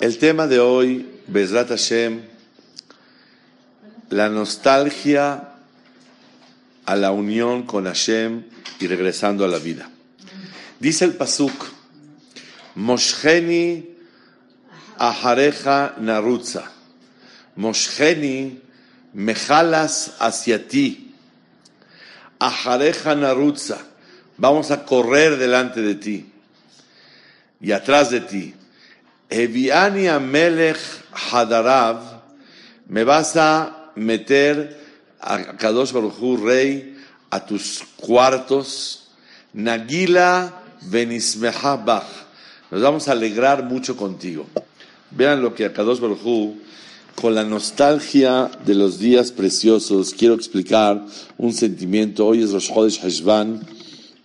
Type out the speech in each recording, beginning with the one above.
El tema de hoy, Bezrat Hashem, la nostalgia a la unión con Hashem y regresando a la vida. Dice el Pasuk, Mosheni ahareja narutza. Mosheni, me jalas hacia ti. Ahareja narutza. Vamos a correr delante de ti y atrás de ti. Eviani Melech Hadarav, me vas a meter a Kadosh Baruchu, rey, a tus cuartos. Nagila Benismeha Bach. Nos vamos a alegrar mucho contigo. Vean lo que a Kadosh Baruchu, con la nostalgia de los días preciosos, quiero explicar un sentimiento. Hoy es Rosh Chodesh Heshvan,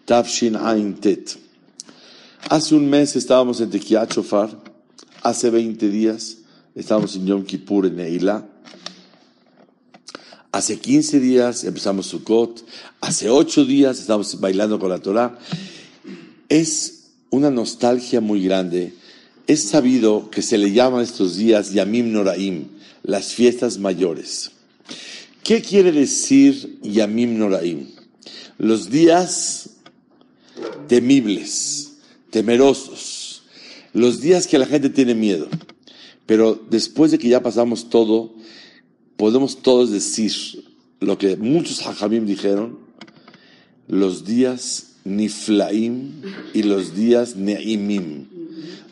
Tafshin Ain Tet. Hace un mes estábamos en Tekiat Shofar Hace 20 días estábamos en Yom Kippur en Neila. Hace 15 días empezamos Sukkot. Hace 8 días estamos bailando con la Torah. Es una nostalgia muy grande. Es sabido que se le llaman estos días Yamim Noraim, las fiestas mayores. ¿Qué quiere decir Yamim Noraim? Los días temibles, temerosos los días que la gente tiene miedo. Pero después de que ya pasamos todo, podemos todos decir lo que muchos hajamim dijeron, los días niflaim y los días neimim,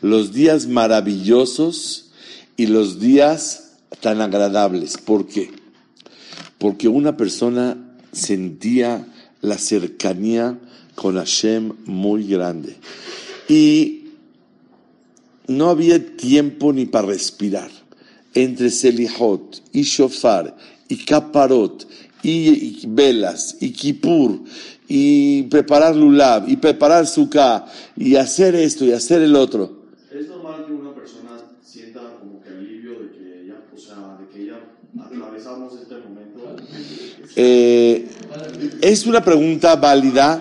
los días maravillosos y los días tan agradables. ¿Por qué? Porque una persona sentía la cercanía con Hashem muy grande. Y no había tiempo ni para respirar. Entre Selihot y Shofar y Kaparot y, velas y Kippur y preparar Lulav y preparar Sukkah y hacer esto y hacer el otro. ¿Es normal que una persona sienta como que alivio de que ya, o sea, de que ya atravesamos este momento? Eh, es una pregunta válida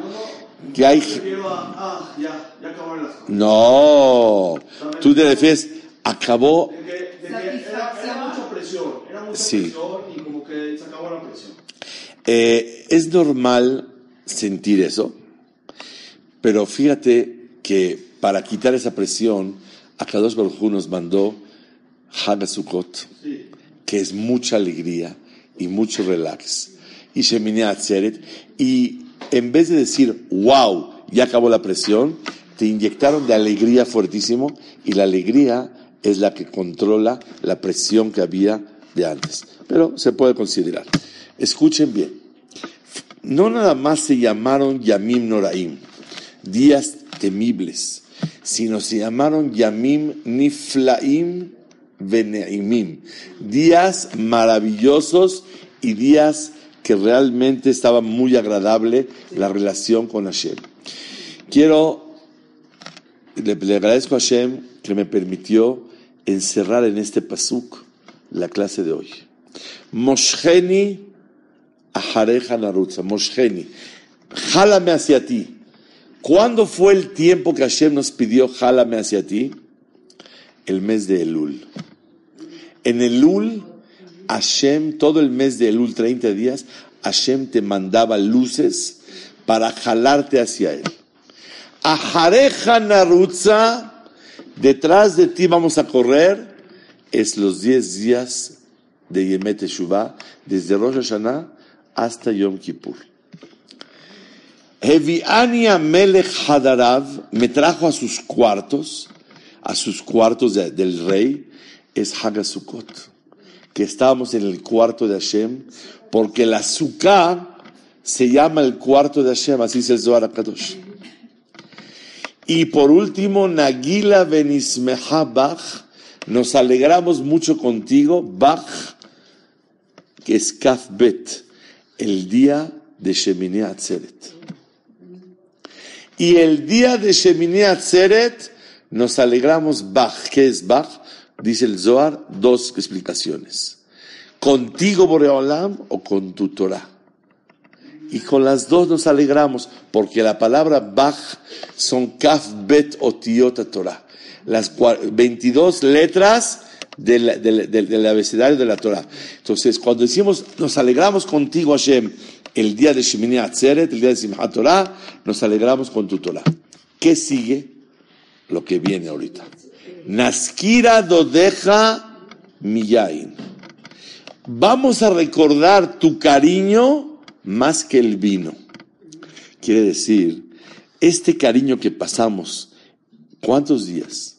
que hay... Ah, ya, ya acabaron las cosas. No, tú te refieres, acabó... De que, de que era, era, mucha presión, era mucha Sí. presión y como que se acabó la presión. Eh, es normal sentir eso, pero fíjate que para quitar esa presión, Akadosh Baruj nos mandó Hagasukot, Sí. que es mucha alegría y mucho relax, y Shemini Atzeret, y en vez de decir, wow, ya acabó la presión, te inyectaron de alegría fuertísimo, y la alegría es la que controla la presión que había de antes. Pero se puede considerar. Escuchen bien. No nada más se llamaron Yamim Noraim, días temibles, sino se llamaron Yamim Niflaim Veneimim, días maravillosos y días que realmente estaba muy agradable la relación con Hashem. Quiero, le, agradezco a Hashem que me permitió encerrar en este pasuk la clase de hoy. Mosheni Ajareja Narutza, Mosheni, jálame hacia ti. ¿Cuándo fue el tiempo que Hashem nos pidió jálame hacia ti? El mes de Elul. En Elul, Hashem, todo el mes de Elul, 30 días, Hashem te mandaba luces para jalarte hacia él. Ajareja Narutza, detrás de ti vamos a correr, es los 10 días de Yemet Teshuvah, desde Rosh Hashanah hasta Yom Kippur. Heviania Melech Hadarav me trajo a sus cuartos, a sus cuartos de- del rey, es Hagasukot, que estábamos en el cuarto de Hashem, porque la Sukkah se llama el cuarto de Hashem, así dice el Zohar HaKadosh. Y por último, Nagila Benismeha Bach, nos alegramos mucho contigo, Bach, que es Kafbet, el día de Shemini Atzeret. Y el día de Shemini Atzeret nos alegramos, Bach, ¿qué es Bach? Dice el Zohar, dos explicaciones. Contigo, Boreolam, o con tu Torah. Y con las dos nos alegramos, porque la palabra Bach son Kaf Bet Otiota Torah. Las 22 letras del, del, del, abecedario de la Torah. Entonces, cuando decimos nos alegramos contigo, Hashem, el día de Shemini Atzeret, el día de Simchat Torah, nos alegramos con tu Torah. ¿Qué sigue? Lo que viene ahorita. Naskira Dodeja Miyain. Vamos a recordar tu cariño más que el vino. Quiere decir, este cariño que pasamos, ¿cuántos días?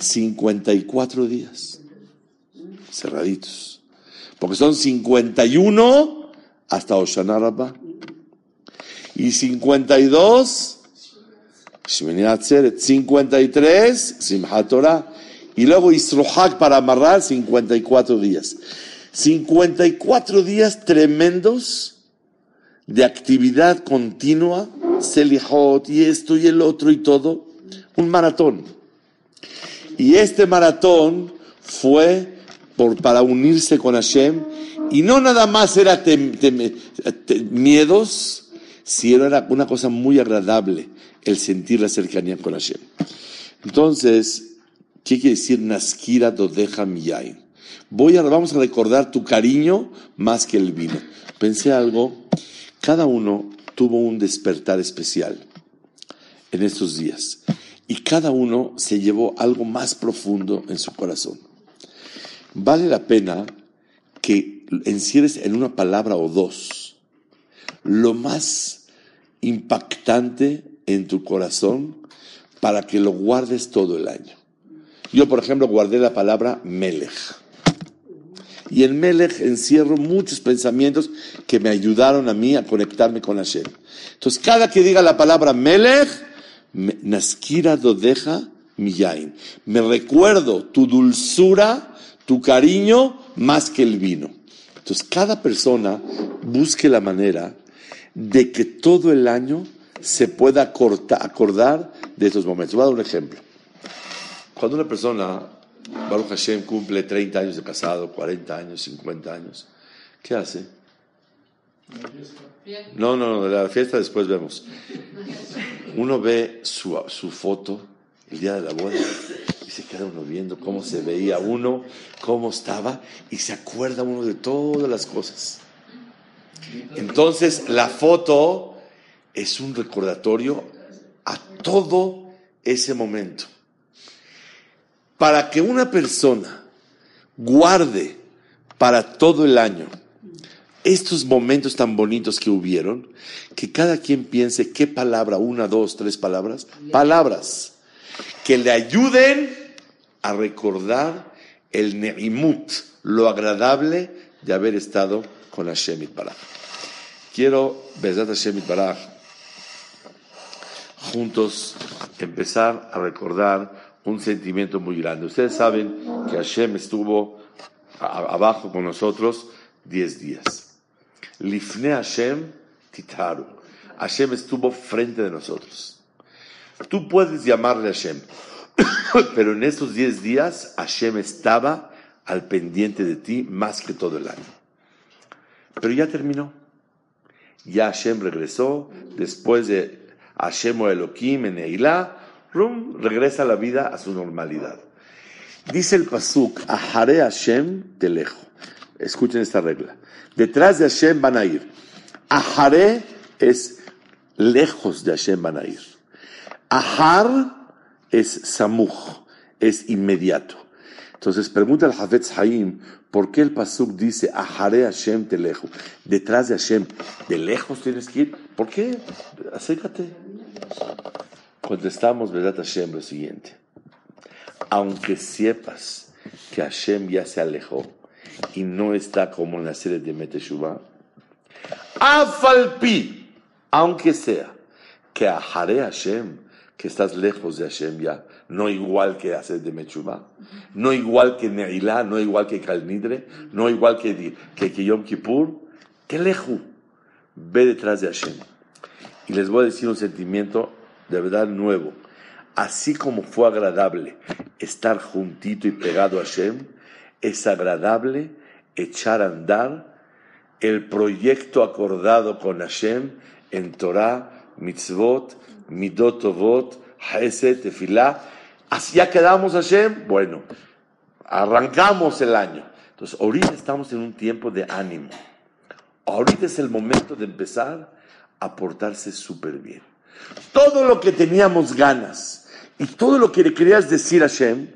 54 días. Cerraditos. Porque son 51 hasta Oshana Rabbah. Y 52, Shemini 53, Simchat Torah. Y luego Isrohak para amarrar 54 días. 54 días tremendos de actividad continua, Selihot y esto y el otro y todo, un maratón. Y este maratón fue por, para unirse con Hashem y no nada más era miedos, sino era una cosa muy agradable el sentir la cercanía con Hashem. Entonces, ¿qué quiere decir Naskira Dodeja Miyain? Voy a, vamos a recordar tu cariño más que el vino. Pensé algo, cada uno tuvo un despertar especial en estos días y cada uno se llevó algo más profundo en su corazón. Vale la pena que encierres en una palabra o dos lo más impactante en tu corazón para que lo guardes todo el año. Yo, por ejemplo, guardé la palabra Melech. Y en Melech encierro muchos pensamientos que me ayudaron a mí a conectarme con Hashem. Entonces, cada que diga la palabra Melech, Naskira Dodeja Miyain. Me recuerdo tu dulzura, tu cariño, más que el vino. Entonces, cada persona busque la manera de que todo el año se pueda acordar de estos momentos. Voy a dar un ejemplo. Cuando una persona Baruch Hashem cumple 30 años de casado, 40 años, 50 años. ¿Qué hace? No, no, no, de la fiesta después vemos. Uno ve su, su foto el día de la boda y se queda uno viendo cómo se veía uno, cómo estaba y se acuerda uno de todas las cosas. Entonces la foto es un recordatorio a todo ese momento para que una persona guarde para todo el año estos momentos tan bonitos que hubieron, que cada quien piense qué palabra, una, dos, tres palabras, palabras que le ayuden a recordar el neimut, lo agradable de haber estado con Hashem Baraj. Quiero, Besat Hashem Baraj, juntos empezar a recordar un sentimiento muy grande. Ustedes saben que Hashem estuvo abajo con nosotros 10 días. Lifne Hashem titaru. Hashem estuvo frente de nosotros. Tú puedes llamarle Hashem, pero en estos 10 días Hashem estaba al pendiente de ti más que todo el año. Pero ya terminó. Ya Hashem regresó después de Hashem o Elohim en Eilah regresa la vida a su normalidad. Dice el Pasuk, Ahare Hashem te lejo. Escuchen esta regla. Detrás de Hashem van a ir. Ahare es lejos de Hashem van a ir. Ahar es samuj, es inmediato. Entonces pregunta al Hafetz Haim, ¿por qué el Pasuk dice Ahare Hashem te lejo? Detrás de Hashem, ¿de lejos tienes que ir? ¿Por qué? Acércate contestamos, ¿verdad, Hashem, lo siguiente. Aunque sepas que Hashem ya se alejó y no está como en la serie de Meteshuvah, afalpi, aunque sea que Ahare Hashem, que estás lejos de Hashem ya, no igual que hacer de Mechubá, no igual que Neilá, no igual que Kalnidre, no igual que, que, Yom Kippur, que lejos, ve detrás de Hashem. Y les voy a decir un sentimiento de verdad nuevo. Así como fue agradable estar juntito y pegado a Hashem, es agradable echar a andar el proyecto acordado con Hashem en Torah, mitzvot, midot tovot, haeset, tefilá. Así ya quedamos Hashem. Bueno, arrancamos el año. Entonces, ahorita estamos en un tiempo de ánimo. Ahorita es el momento de empezar a portarse súper bien. Todo lo que teníamos ganas y todo lo que le querías decir a Hashem,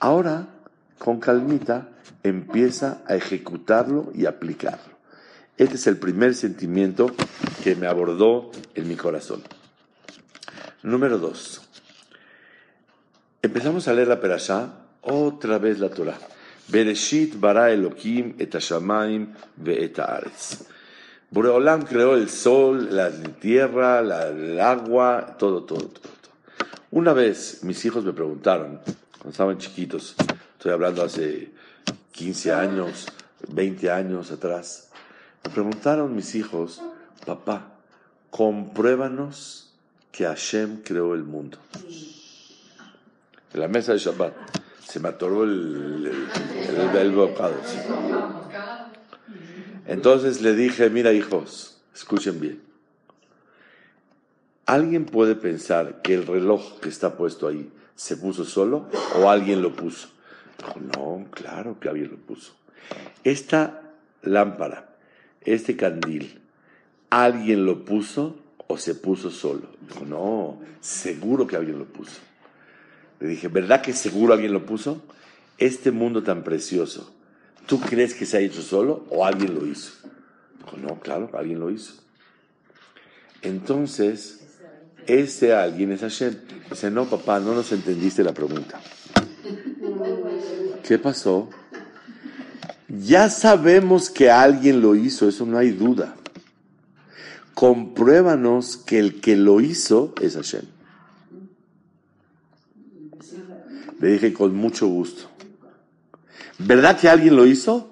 ahora con calmita empieza a ejecutarlo y aplicarlo. Este es el primer sentimiento que me abordó en mi corazón. Número dos. Empezamos a leer la Perashá, otra vez la Torah. Bereshit bara Elohim et ve'et haaretz. Boreolam creó el sol, la tierra, el agua, todo, todo, todo, Una vez mis hijos me preguntaron, cuando estaban chiquitos, estoy hablando hace 15 años, 20 años atrás, me preguntaron mis hijos, papá, compruébanos que Hashem creó el mundo. En la mesa de Shabbat se me atoró el, el, bocado. Entonces le dije, mira hijos, escuchen bien. ¿Alguien puede pensar que el reloj que está puesto ahí se puso solo o alguien lo puso? no, claro que alguien lo puso. Esta lámpara, este candil, ¿alguien lo puso o se puso solo? Dijo, no, seguro que alguien lo puso. Le dije, ¿verdad que seguro alguien lo puso? Este mundo tan precioso, ¿tú crees que se ha hecho solo o alguien lo hizo? Dijo, no, claro, alguien lo hizo. Entonces, ese alguien es Hashem. Dice, no, papá, no nos entendiste la pregunta. ¿Qué pasó? Ya sabemos que alguien lo hizo, eso no hay duda. Compruébanos que el que lo hizo es Hashem. Le dije con mucho gusto. ¿Verdad que alguien lo hizo?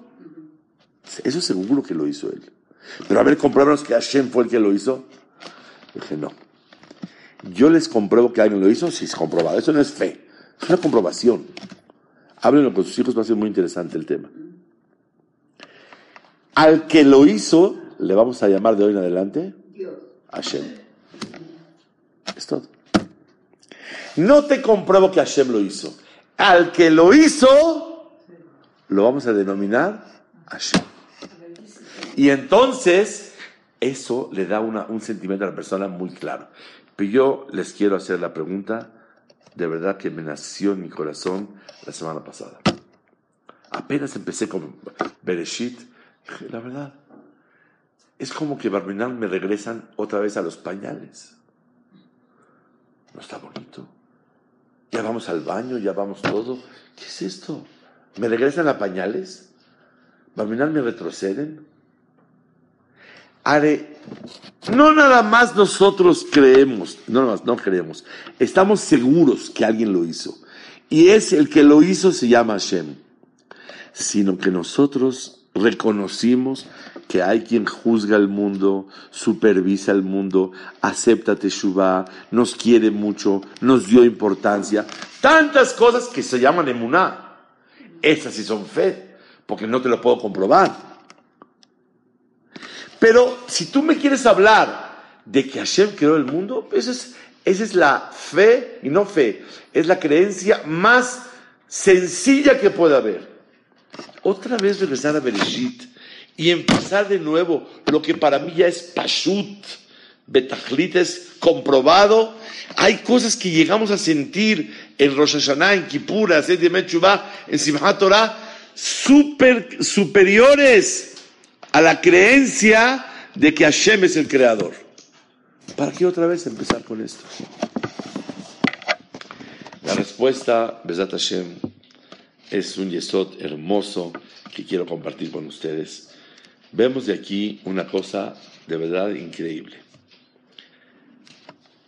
Eso seguro que lo hizo él. Pero a ver, compruébanos que Hashem fue el que lo hizo. dije, no. Yo les compruebo que alguien lo hizo, si es comprobado. Eso no es fe, es una comprobación. Háblenlo con sus hijos, va a ser muy interesante el tema. Al que lo hizo, le vamos a llamar de hoy en adelante Hashem. Es todo. No te compruebo que Hashem lo hizo. Al que lo hizo, lo vamos a denominar Hashem. Y entonces, eso le da un sentimiento a la persona muy claro. Pero yo les quiero hacer la pregunta, de verdad que me nació en mi corazón la semana pasada. Apenas empecé con Bereshit, la verdad, es como que Barminal me regresan otra vez a los pañales. No está bonito. Ya vamos al baño, ya vamos todo. ¿Qué es esto? ¿Me regresan a pañales? ¿Barminal me retroceden? No nada más nosotros creemos, no nada más, no creemos, estamos seguros que alguien lo hizo. Y es el que lo hizo se llama Hashem. Sino que nosotros reconocimos que hay quien juzga el mundo, supervisa el mundo, acepta Teshuvah, nos quiere mucho, nos dio importancia. Tantas cosas que se llaman emuná. Esas sí son fe, porque no te lo puedo comprobar. Pero si tú me quieres hablar de que Hashem creó el mundo, esa es, esa es la fe, y no fe, es la creencia más sencilla que puede haber. Otra vez regresar a Bereshit y empezar de nuevo lo que para mí ya es Pashut, Betachlit es comprobado. Hay cosas que llegamos a sentir en Rosh Hashanah, en Kippur, en Mechubah, en Simchat Torah, super, superiores a la creencia de que Hashem es el creador. ¿Para qué otra vez empezar con esto? La respuesta, Besat Hashem, es un yesod hermoso que quiero compartir con ustedes. Vemos de aquí una cosa de verdad increíble.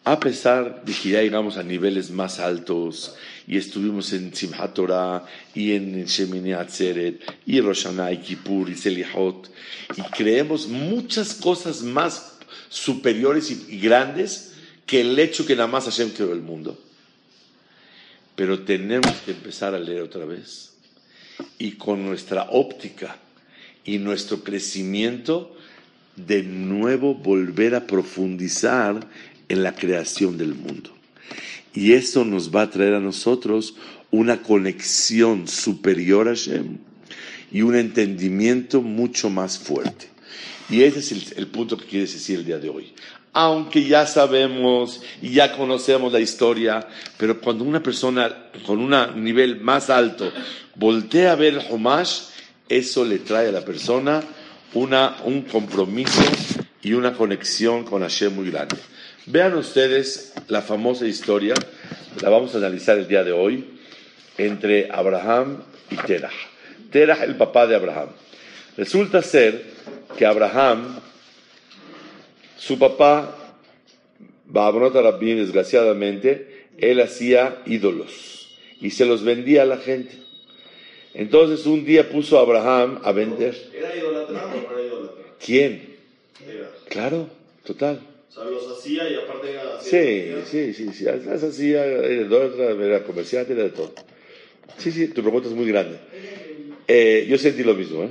A pesar de que ya llegamos a niveles más altos y estuvimos en Simchat Torah y en Shemini Atzeret y Rosh y Kippur y Selihot y creemos muchas cosas más superiores y, grandes que el hecho que nada más Hashem creó el mundo. Pero tenemos que empezar a leer otra vez y con nuestra óptica y nuestro crecimiento de nuevo volver a profundizar en la creación del mundo. Y eso nos va a traer a nosotros una conexión superior a Hashem y un entendimiento mucho más fuerte. Y ese es el, punto que quiere decir el día de hoy. Aunque ya sabemos y ya conocemos la historia, pero cuando una persona con un nivel más alto voltea a ver el Humash, eso le trae a la persona una, un compromiso y una conexión con Hashem muy grande. Vean ustedes la famosa historia, la vamos a analizar el día de hoy, entre Abraham y Terah. Terah, el papá de Abraham. Resulta ser que Abraham, su papá, Rabbi, desgraciadamente, él hacía ídolos y se los vendía a la gente. Entonces un día puso a Abraham a vender. ¿Era idolatra o no era idolatra? ¿Quién? Claro, total. O sea, los hacía y aparte era Sí, sí, sí, sí, las hacía, era comerciante, era de todo. Sí, sí, tu pregunta es muy grande. Eh, yo sentí lo mismo, ¿eh?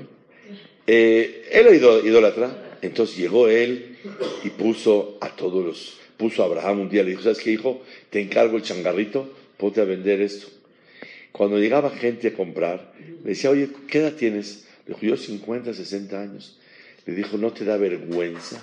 eh él era idólatra, entonces llegó él y puso a todos los, puso a Abraham un día, le dijo, ¿sabes qué, hijo? Te encargo el changarrito, ponte a vender esto. Cuando llegaba gente a comprar, le decía, oye, ¿qué edad tienes? Le dijo, yo 50, 60 años. Le dijo, ¿no te da vergüenza,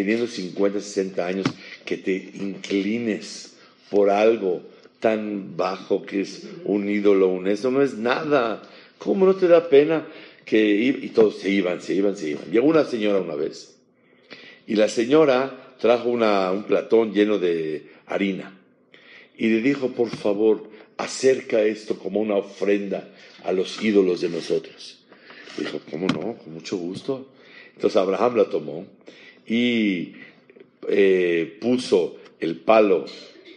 teniendo 50, 60 años, que te inclines por algo tan bajo que es un ídolo, un eso? No es nada. ¿Cómo no te da pena? Que, y todos se iban, se iban, se iban. Llegó una señora una vez. Y la señora trajo un platón lleno de harina. Y le dijo, por favor, acerca esto como una ofrenda a los ídolos de nosotros. Dijo, ¿cómo no? Con mucho gusto. Entonces Abraham la tomó y eh, puso el palo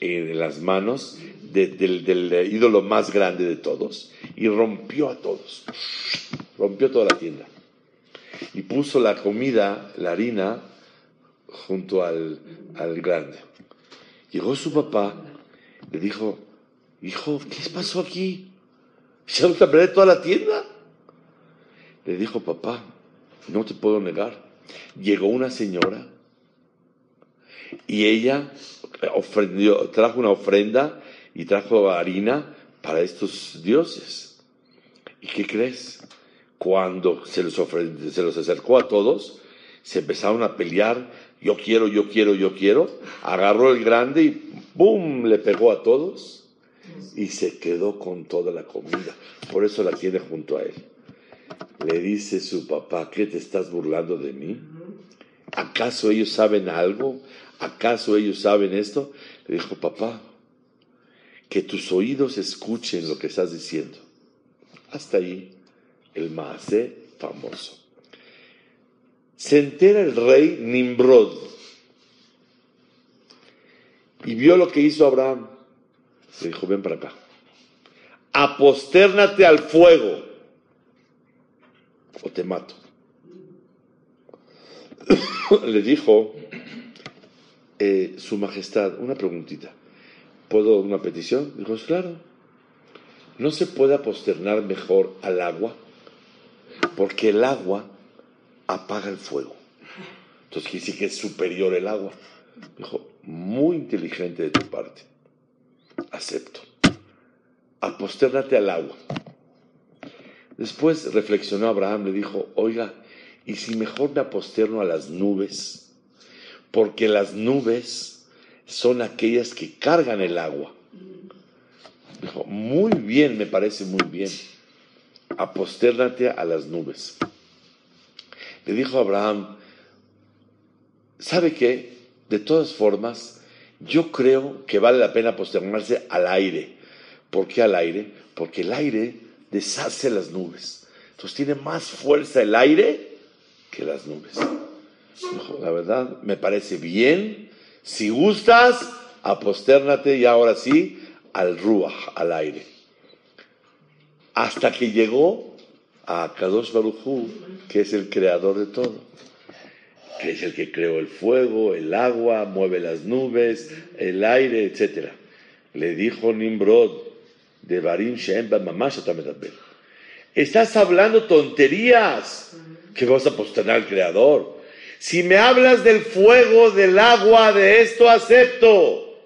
en las manos del, ídolo más grande de todos y rompió a todos, rompió toda la tienda. Y puso la comida, la harina, junto al, al grande. Llegó su papá, le dijo, hijo, ¿qué pasó aquí? ¿Se a perder toda la tienda? Le dijo, papá, no te puedo negar. Llegó una señora y ella trajo una ofrenda y trajo harina para estos dioses. ¿Y qué crees? Cuando se los, se los acercó a todos, se empezaron a pelear, yo quiero, yo quiero, yo quiero, agarró el grande y ¡boom! le pegó a todos y se quedó con toda la comida. Por eso la tiene junto a él. Le dice su papá, ¿qué te estás burlando de mí? ¿Acaso ellos saben algo? ¿Acaso ellos saben esto? Le dijo, papá, que tus oídos escuchen lo que estás diciendo. Hasta ahí el Maase famoso. Se entera el rey Nimrod y vio lo que hizo Abraham. Le dijo, ven para acá. Apostérnate al fuego o te mato. Le dijo eh, su majestad, una preguntita, ¿puedo una petición? Dijo, claro, no se puede posternar mejor al agua, porque el agua apaga el fuego. Entonces quiere decir que es superior el agua. Dijo, muy inteligente de tu parte. Acepto. Apostérnate al agua. Después reflexionó Abraham, le dijo, oiga, ¿y si mejor me aposterno a las nubes? Porque las nubes son aquellas que cargan el agua. Dijo, muy bien, me parece muy bien. Apostérnate a las nubes. Le dijo Abraham, ¿sabe qué? De todas formas, yo creo que vale la pena posternarse al aire. ¿Por qué al aire? Porque el aire deshace las nubes. Entonces tiene más fuerza el aire que las nubes. La verdad, me parece bien. Si gustas, apostérnate y ahora sí al ruach, al aire. Hasta que llegó a Kadosh Baruchú, que es el creador de todo, que es el que creó el fuego, el agua, mueve las nubes, el aire, etc. Le dijo Nimrod de Barim Shem Mamash Estás hablando tonterías que vas a posternar al creador. Si me hablas del fuego, del agua, de esto acepto.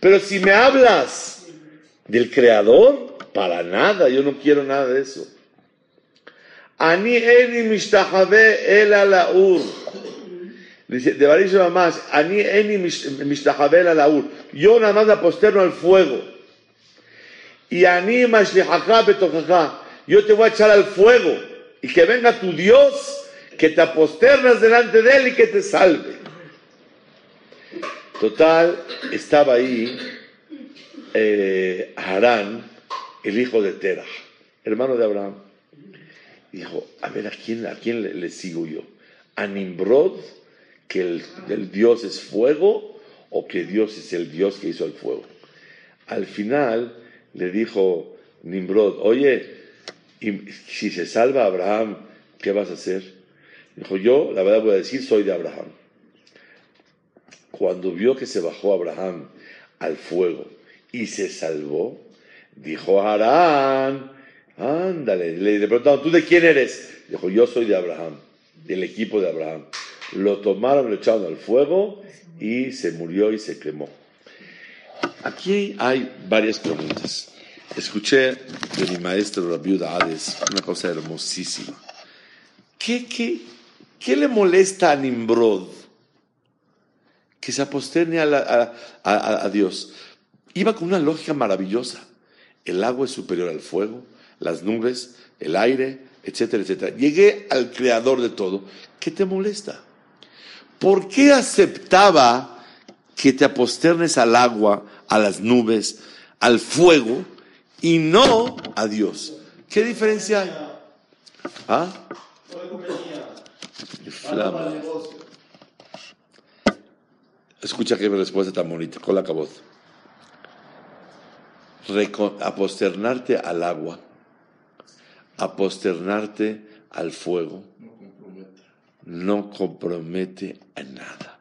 Pero si me hablas del creador, para nada, yo no quiero nada de eso. Ani eni mishtahave el alaur. Dice, de varios más, ani eni mishtahave el alaur. Yo nada más aposterno al fuego. Y ani mashlihaka betokaka. Yo te voy a echar al fuego. Y que venga tu Dios, que te aposternas delante de él y que te salve. Total, estaba ahí eh, Harán, el hijo de Terah, hermano de Abraham. Dijo, a ver, ¿a quién, a quién le, sigo yo? ¿A Nimrod, que el, Dios es fuego, o que Dios es el Dios que hizo el fuego? Al final le dijo Nimrod, oye, si se salva Abraham, ¿qué vas a hacer? Dijo, yo, la verdad voy a decir, soy de Abraham. Cuando vio que se bajó Abraham al fuego y se salvó, dijo Harán, ándale, le preguntaron, ¿tú de quién eres? Dijo, yo soy de Abraham, del equipo de Abraham. Lo tomaron, lo echaron al fuego y se murió y se quemó. Aquí hay varias preguntas. Escuché de mi maestro Rabbi Hades una cosa hermosísima. ¿Qué, qué, qué le molesta a Nimrod que se aposterne a, a, Dios? Iba con una lógica maravillosa. El agua es superior al fuego, las nubes, el aire, etcétera, etcétera. Llegué al creador de todo. ¿Qué te molesta? ¿Por qué aceptaba que te aposternes al agua, a las nubes, al fuego y no a Dios? ¿Qué diferencia hay? ¿Ah? Escucha qué respuesta tan bonita, con la caboz aposternarte al agua, aposternarte al fuego, no compromete a nada.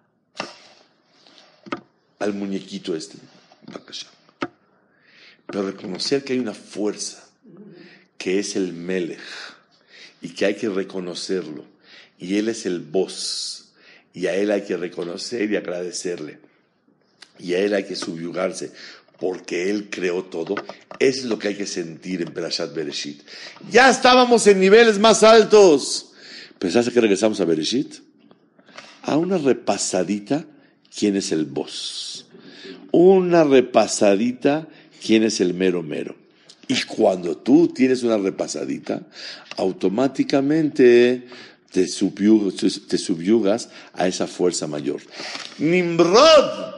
Al muñequito este, pero reconocer que hay una fuerza, que es el Melech, y que hay que reconocerlo, y él es el voz, y a él hay que reconocer y agradecerle, y a él hay que subyugarse, porque Él creó todo, es lo que hay que sentir en Perashat Bereshit. Ya estábamos en niveles más altos. ¿Pensaste que regresamos a Bereshit? A una repasadita, ¿quién es el boss? Una repasadita, ¿quién es el mero mero? Y cuando tú tienes una repasadita, automáticamente te, subyugas a esa fuerza mayor. Nimrod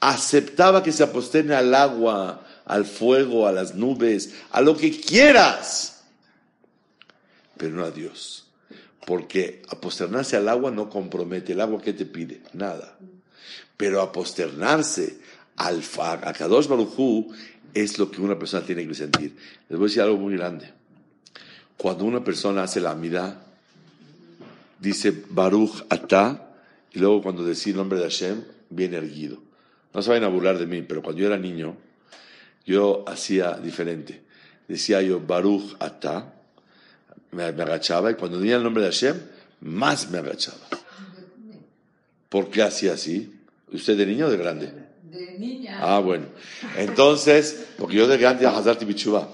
aceptaba que se aposterne al agua, al fuego, a las nubes, a lo que quieras, pero no a Dios. Porque aposternarse al agua no compromete. ¿El agua qué te pide? Nada. Pero aposternarse al, a Kadosh Baruchú es lo que una persona tiene que sentir. Les voy a decir algo muy grande. Cuando una persona hace la amida, dice Baruch Atá, y luego cuando decide el nombre de Hashem, viene erguido. No se vayan a burlar de mí, pero cuando yo era niño, yo hacía diferente. Decía yo, Baruch Ata, me, agachaba, y cuando tenía el nombre de Hashem, más me agachaba. ¿Por qué hacía así? ¿Usted de niño o de grande? De niña. Ah, bueno. Entonces, porque yo de grande Hazarti Bichuba.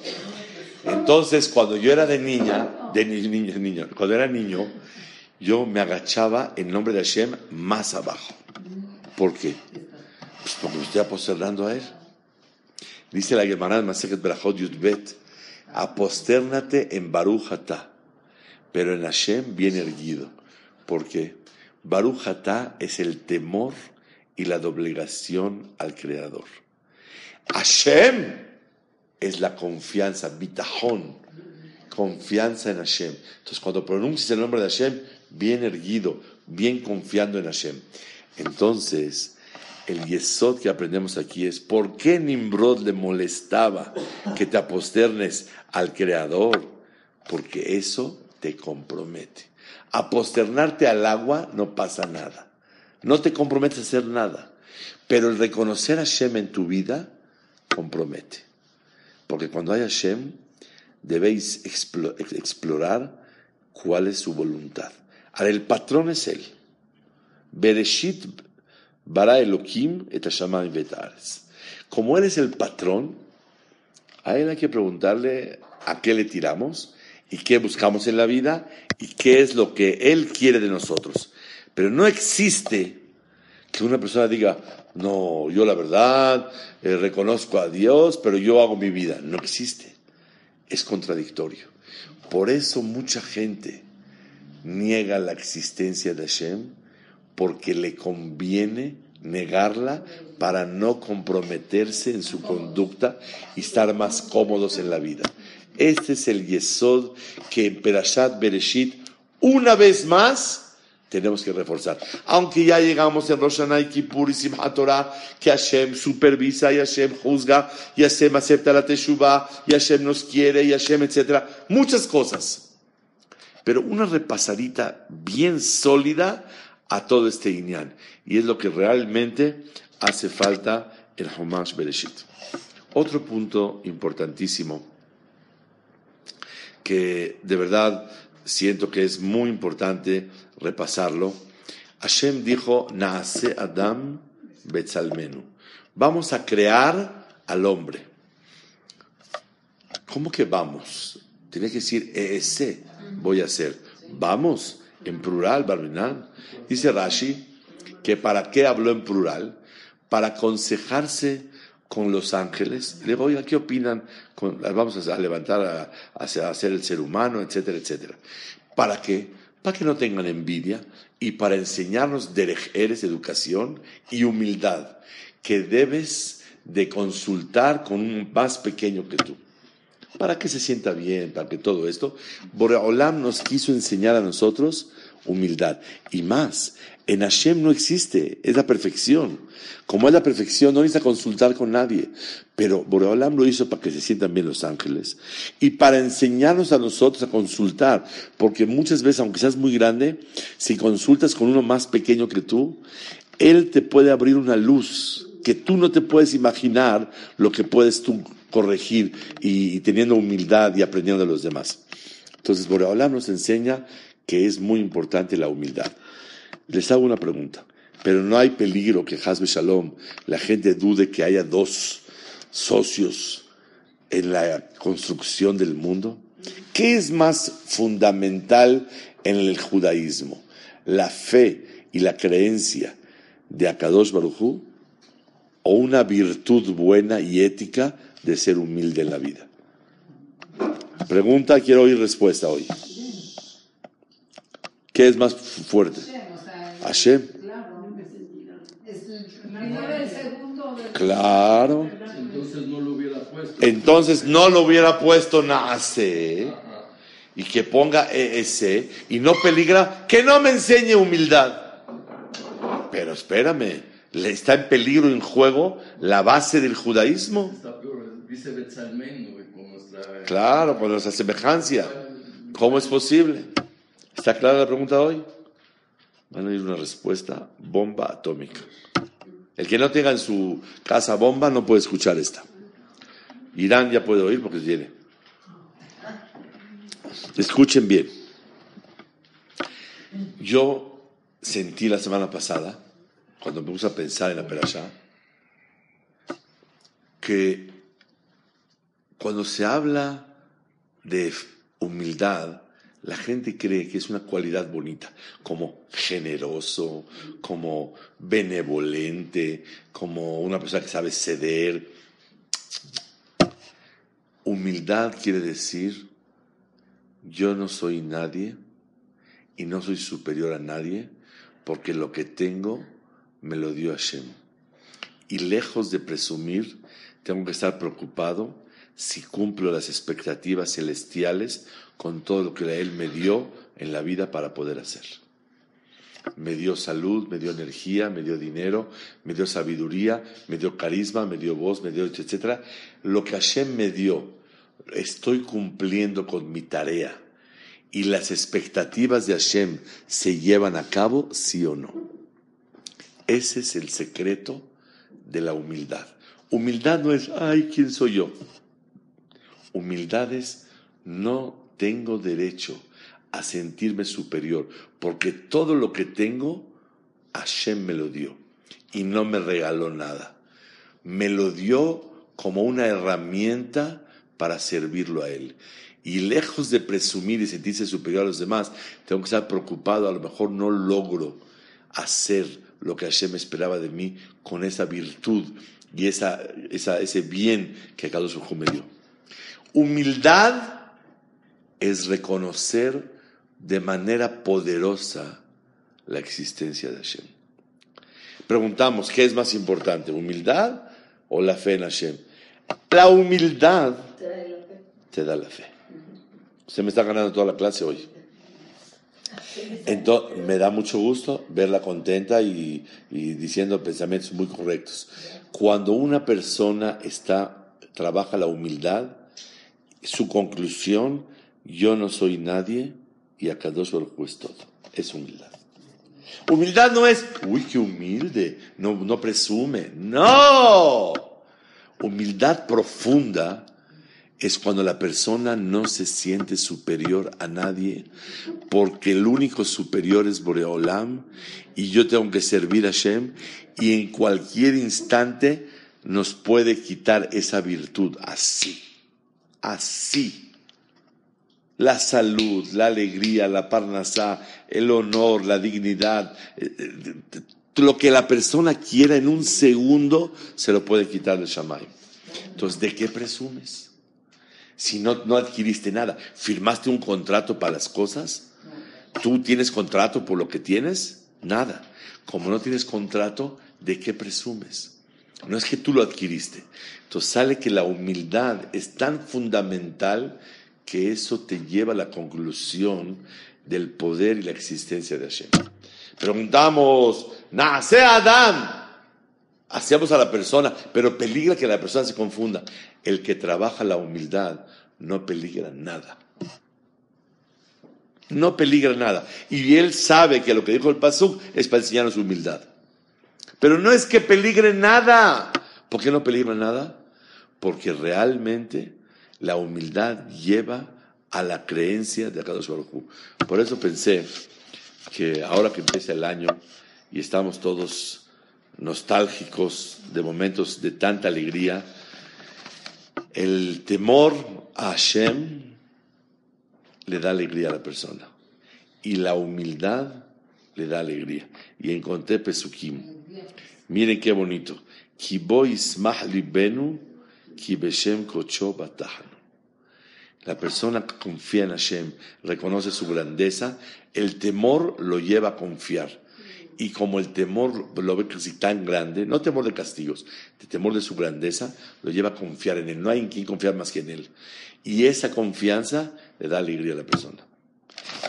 Entonces, cuando yo era de niña, de niño, niño, cuando era niño, yo me agachaba en nombre de Hashem más abajo. ¿Por qué? Pues porque me estoy aposternando a él. Dice la Gemara de Masejet Berachot Yudbet, aposternate en Baruch pero en Hashem bien erguido. porque Baruch es el temor y la doblegación al Creador. Hashem es la confianza, bitajón, confianza en Hashem. Entonces, cuando pronuncias el nombre de Hashem, bien erguido, bien confiando en Hashem. Entonces, el yesod que aprendemos aquí es, ¿por qué Nimrod le molestaba que te aposternes al Creador? Porque eso te compromete. Aposternarte al agua no pasa nada. No te comprometes a hacer nada. Pero el reconocer a Hashem en tu vida compromete. Porque cuando hay Hashem, debéis explorar cuál es su voluntad. Ahora, el patrón es Él. Bereshit bara Elohim et Como Él es el patrón, a Él hay que preguntarle a qué le tiramos y qué buscamos en la vida y qué es lo que Él quiere de nosotros. Pero no existe que una persona diga, no, yo la verdad eh, reconozco a Dios, pero yo hago mi vida. No existe. Es contradictorio. Por eso mucha gente niega la existencia de Hashem porque le conviene negarla para no comprometerse en su conducta y estar más cómodos en la vida. Este es el yesod que en Perashat Bereshit, una vez más, tenemos que reforzar. Aunque ya llegamos en Rosh Hashanah y Kippur y Simchat Torah, que Hashem supervisa y Hashem juzga y Hashem acepta la Teshuvah y Hashem nos quiere y Hashem, etc. Muchas cosas. Pero una repasadita bien sólida a todo este Inyan. Y es lo que realmente hace falta en Homash Bereshit. Otro punto importantísimo que de verdad siento que es muy importante repasarlo. Hashem dijo, Naase Adam Betzalmenu. Vamos a crear al hombre. ¿Cómo que vamos? Tiene que decir, ese voy a hacer. Vamos, en plural, Barminan. Dice Rashi que para qué habló en plural? Para aconsejarse con los ángeles. Le voy a ¿qué opinan? vamos a levantar a, ser el ser humano, etcétera, etcétera. ¿Para qué? Para que no tengan envidia y para enseñarnos eres educación y humildad, que debes de consultar con un más pequeño que tú. Para que se sienta bien, para que todo esto. Boreolam nos quiso enseñar a nosotros humildad. Y más, en Hashem no existe, es la perfección. Como es la perfección, no necesita consultar con nadie. Pero Boreolam lo hizo para que se sientan bien los ángeles y para enseñarnos a nosotros a consultar. Porque muchas veces, aunque seas muy grande, si consultas con uno más pequeño que tú, él te puede abrir una luz que tú no te puedes imaginar lo que puedes tú corregir y, teniendo humildad y aprendiendo de los demás. Entonces, Boreolam nos enseña que es muy importante la humildad. Les hago una pregunta, pero no hay peligro que Hasbe Shalom la gente dude que haya dos socios en la construcción del mundo. ¿Qué es más fundamental en el judaísmo? ¿La fe y la creencia de Akadosh Baruchú o una virtud buena y ética de ser humilde en la vida? Pregunta, quiero oír respuesta hoy. ¿Qué es más fuerte? Hashem. Claro. Entonces no lo hubiera puesto. Entonces no lo hubiera puesto Naase. Y que ponga ES. Y no peligra. Que no me enseñe humildad. Pero espérame. Le está en peligro, en juego, la base del judaísmo. Claro, por nuestra semejanza. ¿Cómo es posible? ¿Está clara la pregunta hoy? Van a ir una respuesta bomba atómica. El que no tenga en su casa bomba no puede escuchar esta. Irán ya puede oír porque tiene. Escuchen bien. Yo sentí la semana pasada, cuando me puse a pensar en la perashá, que cuando se habla de humildad, la gente cree que es una cualidad bonita, como generoso, como benevolente, como una persona que sabe ceder. Humildad quiere decir, yo no soy nadie y no soy superior a nadie, porque lo que tengo me lo dio Hashem. Y lejos de presumir, tengo que estar preocupado si cumplo las expectativas celestiales con todo lo que Él me dio en la vida para poder hacer. Me dio salud, me dio energía, me dio dinero, me dio sabiduría, me dio carisma, me dio voz, me dio etcétera. Lo que Hashem me dio, estoy cumpliendo con mi tarea y las expectativas de Hashem se llevan a cabo, sí o no. Ese es el secreto de la humildad. Humildad no es, ay, ¿quién soy yo? Humildad es, no tengo derecho a sentirme superior, porque todo lo que tengo, Hashem me lo dio y no me regaló nada. Me lo dio como una herramienta para servirlo a Él. Y lejos de presumir y sentirse superior a los demás, tengo que estar preocupado, a lo mejor no logro hacer lo que Hashem esperaba de mí con esa virtud y esa, ese bien que su me dio. Humildad es reconocer de manera poderosa la existencia de Hashem. Preguntamos, ¿qué es más importante, humildad o la fe en Hashem? La humildad te da la fe. Usted me está ganando toda la clase hoy. Entonces, me da mucho gusto verla contenta y, y, diciendo pensamientos muy correctos. Cuando una persona está, trabaja la humildad, su conclusión, yo no soy nadie, y a Kadosh Baruj es todo. Es humildad. Humildad no es, uy, qué humilde, no, no presume. No. Humildad profunda es cuando la persona no se siente superior a nadie, porque el único superior es Boreolam y yo tengo que servir a Shem y en cualquier instante nos puede quitar esa virtud así, así la salud, la alegría, la parnasá, el honor, la dignidad, eh, eh, lo que la persona quiera en un segundo se lo puede quitar del Shamay. Entonces, ¿de qué presumes? Si no, no adquiriste nada, ¿firmaste un contrato para las cosas? ¿Tú tienes contrato por lo que tienes? Nada. Como no tienes contrato, ¿de qué presumes? No es que tú lo adquiriste. Entonces sale que la humildad es tan fundamental que eso te lleva a la conclusión del poder y la existencia de Hashem. Preguntamos, nace Adán. Hacemos a la persona, pero peligra que la persona se confunda. El que trabaja la humildad no peligra nada. No peligra nada. Y él sabe que lo que dijo el Pasuk es para enseñarnos humildad. Pero no es que peligre nada. ¿Por qué no peligra nada? Porque realmente la humildad lleva a la creencia de Akadosh Baruj Por eso pensé que ahora que empieza el año y estamos todos nostálgicos de momentos de tanta alegría, el temor a Hashem le da alegría a la persona y la humildad le da alegría. Y encontré Pesukim. Miren qué bonito. Kibo ismah libenu, la persona que confía en Hashem, reconoce su grandeza, el temor lo lleva a confiar. Y como el temor lo ve casi tan grande, no temor de castigos, el temor de su grandeza, lo lleva a confiar en él. No hay en quien confiar más que en él. Y esa confianza le da alegría a la persona.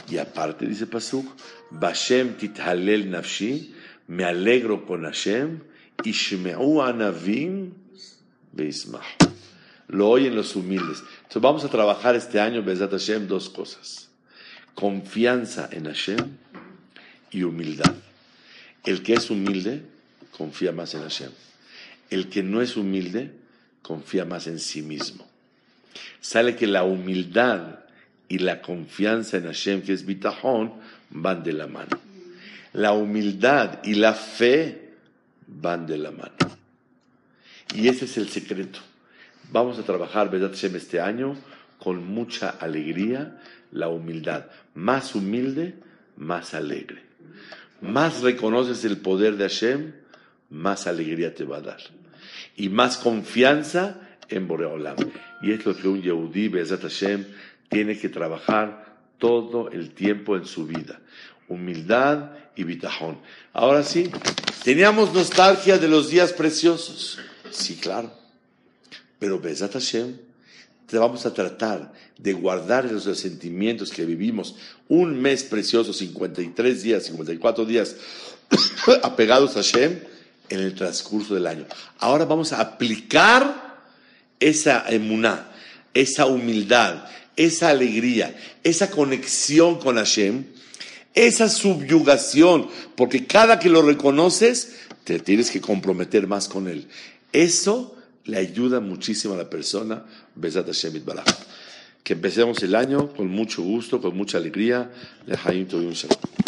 Y aparte, dice Pasuk, Bashem tithalel nafshi, me alegro con Hashem, ishme'u anavim beismah lo oyen los humildes. Entonces vamos a trabajar este año, Bezat Hashem, dos cosas. Confianza en Hashem y humildad. El que es humilde confía más en Hashem. El que no es humilde confía más en sí mismo. Sale que la humildad y la confianza en Hashem, que es bitajón, van de la mano. La humildad y la fe van de la mano. Y ese es el secreto. Vamos a trabajar, ¿verdad, Hashem, este año con mucha alegría, la humildad. Más humilde, más alegre. Más reconoces el poder de Hashem, más alegría te va a dar. Y más confianza en Boreolam. Y es lo que un Yehudi, Bezat Hashem, tiene que trabajar todo el tiempo en su vida. Humildad y bitajón. Ahora sí, teníamos nostalgia de los días preciosos. Sí, claro. Pero Besat Hashem, vamos a tratar de guardar los sentimientos que vivimos un mes precioso, 53 días, 54 días apegados a Shem en el transcurso del año. Ahora vamos a aplicar esa emuná, esa humildad, esa alegría, esa conexión con Hashem, esa subyugación, porque cada que lo reconoces, te tienes que comprometer más con él. Eso le ayuda muchísimo a la persona, Besat Hashem Que empecemos el año con mucho gusto, con mucha alegría. Shalom.